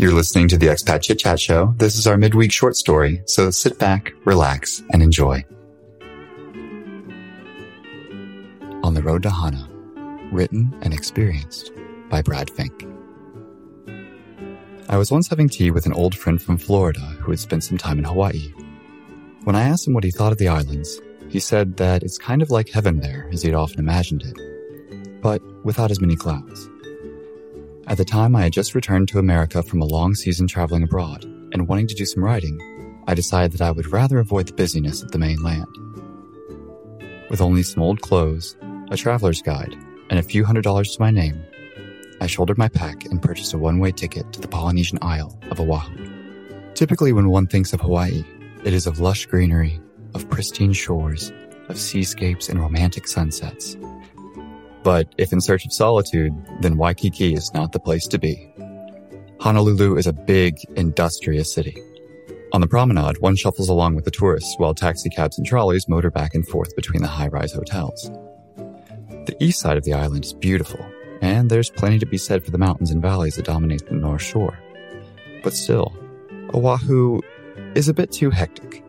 You're listening to the Expat Chit Chat Show. This is our midweek short story, so sit back, relax, and enjoy. On the Road to Hana, written and experienced by Brad Fink. I was once having tea with an old friend from Florida who had spent some time in Hawaii. When I asked him what he thought of the islands, he said that it's kind of like heaven there, as he'd often imagined it, but without as many clouds. At the time, I had just returned to America from a long season traveling abroad, and wanting to do some writing, I decided that I would rather avoid the busyness of the mainland. With only some old clothes, a traveler's guide, and a few hundred dollars to my name, I shouldered my pack and purchased a one way ticket to the Polynesian Isle of Oahu. Typically, when one thinks of Hawaii, it is of lush greenery, of pristine shores, of seascapes and romantic sunsets. But if in search of solitude, then Waikiki is not the place to be. Honolulu is a big, industrious city. On the promenade, one shuffles along with the tourists while taxicabs and trolleys motor back and forth between the high rise hotels. The east side of the island is beautiful, and there's plenty to be said for the mountains and valleys that dominate the North Shore. But still, Oahu is a bit too hectic.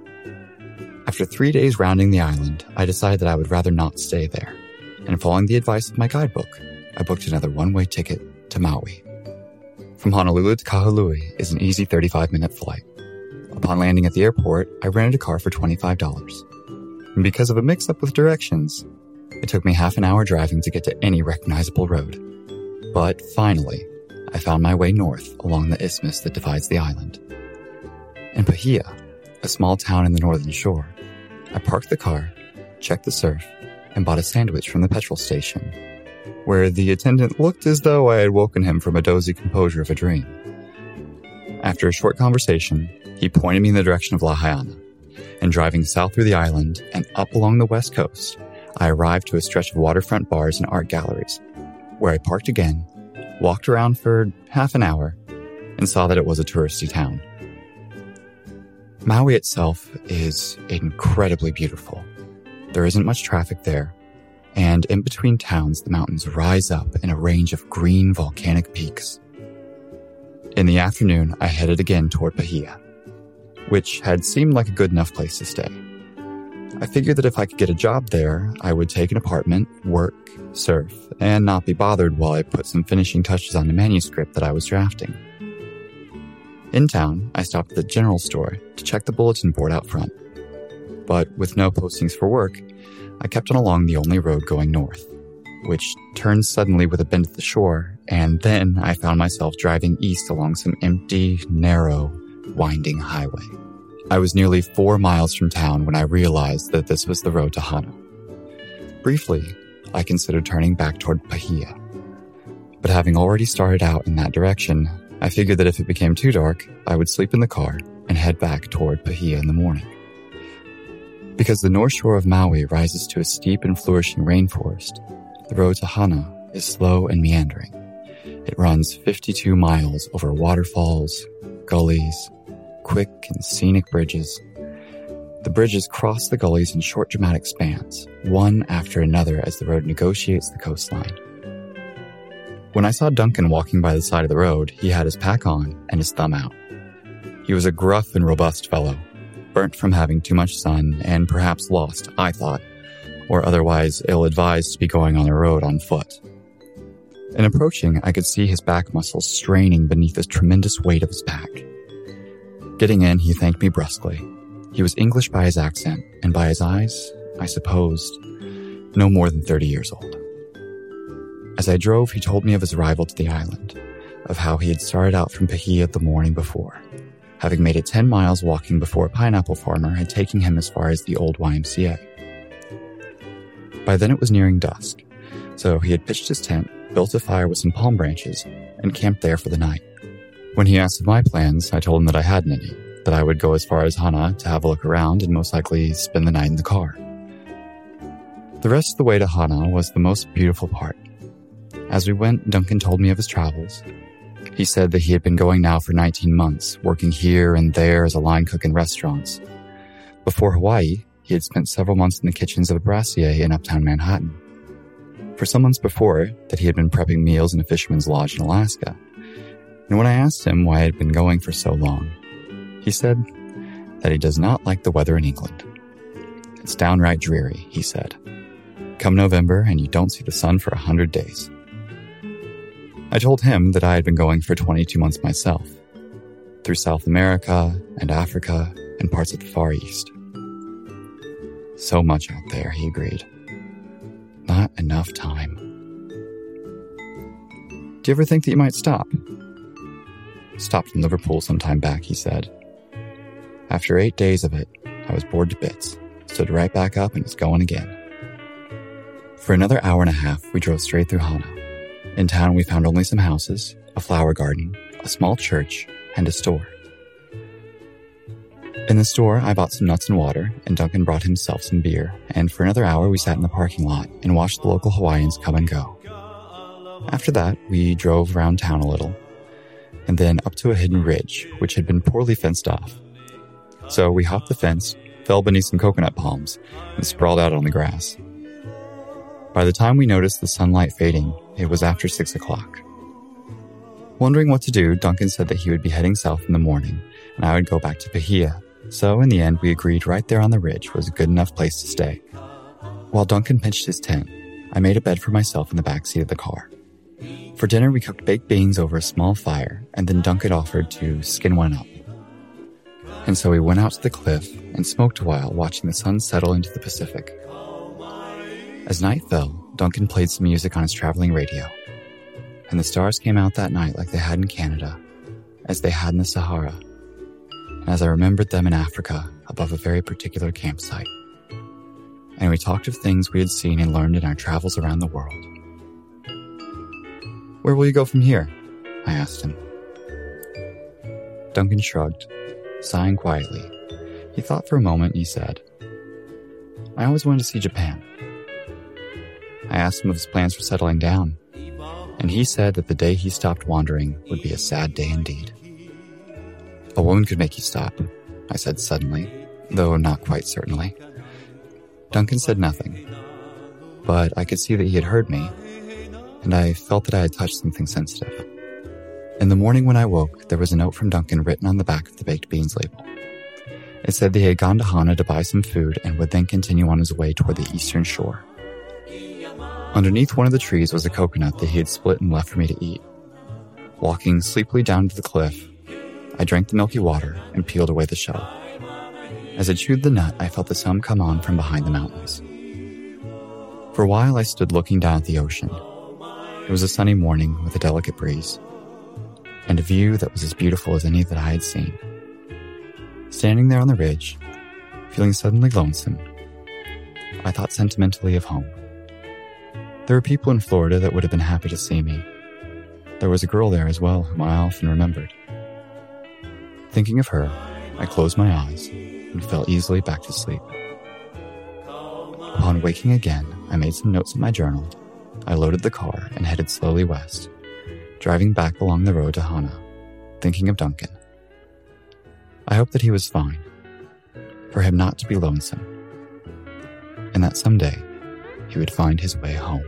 After three days rounding the island, I decided that I would rather not stay there and following the advice of my guidebook, I booked another one way ticket to Maui. From Honolulu to Kahului is an easy 35 minute flight. Upon landing at the airport, I rented a car for $25. And because of a mix up with directions, it took me half an hour driving to get to any recognizable road. But finally, I found my way north along the isthmus that divides the island. In Paia, a small town in the northern shore, I parked the car, checked the surf, and bought a sandwich from the petrol station, where the attendant looked as though I had woken him from a dozy composure of a dream. After a short conversation, he pointed me in the direction of La Lahaina, and driving south through the island and up along the west coast, I arrived to a stretch of waterfront bars and art galleries, where I parked again, walked around for half an hour, and saw that it was a touristy town. Maui itself is incredibly beautiful. There isn't much traffic there, and in between towns, the mountains rise up in a range of green volcanic peaks. In the afternoon, I headed again toward Paia, which had seemed like a good enough place to stay. I figured that if I could get a job there, I would take an apartment, work, surf, and not be bothered while I put some finishing touches on the manuscript that I was drafting. In town, I stopped at the general store to check the bulletin board out front but with no postings for work, I kept on along the only road going north, which turned suddenly with a bend at the shore, and then I found myself driving east along some empty, narrow, winding highway. I was nearly four miles from town when I realized that this was the road to Hana. Briefly, I considered turning back toward Paia. But having already started out in that direction, I figured that if it became too dark, I would sleep in the car and head back toward Paia in the morning. Because the north shore of Maui rises to a steep and flourishing rainforest, the road to Hana is slow and meandering. It runs 52 miles over waterfalls, gullies, quick and scenic bridges. The bridges cross the gullies in short dramatic spans, one after another as the road negotiates the coastline. When I saw Duncan walking by the side of the road, he had his pack on and his thumb out. He was a gruff and robust fellow, burnt from having too much sun, and perhaps lost, I thought, or otherwise ill advised to be going on the road on foot. In approaching, I could see his back muscles straining beneath the tremendous weight of his pack. Getting in, he thanked me brusquely. He was English by his accent, and by his eyes, I supposed, no more than 30 years old. As I drove, he told me of his arrival to the island, of how he had started out from Paia the morning before, having made it 10 miles walking before a pineapple farmer had taken him as far as the old YMCA. By then it was nearing dusk, so he had pitched his tent, built a fire with some palm branches, and camped there for the night. When he asked of my plans, I told him that I hadn't any, that I would go as far as Hana to have a look around and most likely spend the night in the car. The rest of the way to Hana was the most beautiful part. As we went, Duncan told me of his travels, he said that he had been going now for 19 months, working here and there as a line cook in restaurants. Before Hawaii, he had spent several months in the kitchens of a brasserie in uptown Manhattan. For some months before, that he had been prepping meals in a fisherman's lodge in Alaska. And when I asked him why he had been going for so long, he said that he does not like the weather in England. It's downright dreary, he said. Come November, and you don't see the sun for a hundred days. I told him that I had been going for 22 months myself, through South America and Africa and parts of the Far East. So much out there, he agreed. Not enough time. Do you ever think that you might stop? Stopped in Liverpool some time back, he said. After eight days of it, I was bored to bits, stood right back up and was going again. For another hour and a half, we drove straight through Hana. In town, we found only some houses, a flower garden, a small church, and a store. In the store, I bought some nuts and water, and Duncan brought himself some beer, and for another hour we sat in the parking lot and watched the local Hawaiians come and go. After that, we drove around town a little, and then up to a hidden ridge, which had been poorly fenced off. So we hopped the fence, fell beneath some coconut palms, and sprawled out on the grass. By the time we noticed the sunlight fading, it was after six o'clock. Wondering what to do, Duncan said that he would be heading south in the morning, and I would go back to Paia. So in the end, we agreed right there on the ridge was a good enough place to stay. While Duncan pitched his tent, I made a bed for myself in the back seat of the car. For dinner, we cooked baked beans over a small fire, and then Duncan offered to skin one up. And so we went out to the cliff and smoked a while, watching the sun settle into the Pacific. As night fell, Duncan played some music on his traveling radio. And the stars came out that night like they had in Canada, as they had in the Sahara, and as I remembered them in Africa above a very particular campsite. And we talked of things we had seen and learned in our travels around the world. Where will you go from here? I asked him. Duncan shrugged, sighing quietly. He thought for a moment and he said, I always wanted to see Japan. I asked him of his plans for settling down, and he said that the day he stopped wandering would be a sad day indeed. A woman could make you stop, I said suddenly, though not quite certainly. Duncan said nothing, but I could see that he had heard me, and I felt that I had touched something sensitive. In the morning when I woke, there was a note from Duncan written on the back of the baked beans label. It said that he had gone to Hana to buy some food and would then continue on his way toward the eastern shore. Underneath one of the trees was a coconut that he had split and left for me to eat. Walking sleepily down to the cliff, I drank the milky water and peeled away the shell. As I chewed the nut, I felt the sun come on from behind the mountains. For a while, I stood looking down at the ocean. It was a sunny morning with a delicate breeze, and a view that was as beautiful as any that I had seen. Standing there on the ridge, feeling suddenly lonesome, I thought sentimentally of home. There were people in Florida that would have been happy to see me. There was a girl there as well whom I often remembered. Thinking of her, I closed my eyes and fell easily back to sleep. Upon waking again, I made some notes in my journal. I loaded the car and headed slowly west, driving back along the road to Hana, thinking of Duncan. I hoped that he was fine, for him not to be lonesome, and that someday he would find his way home.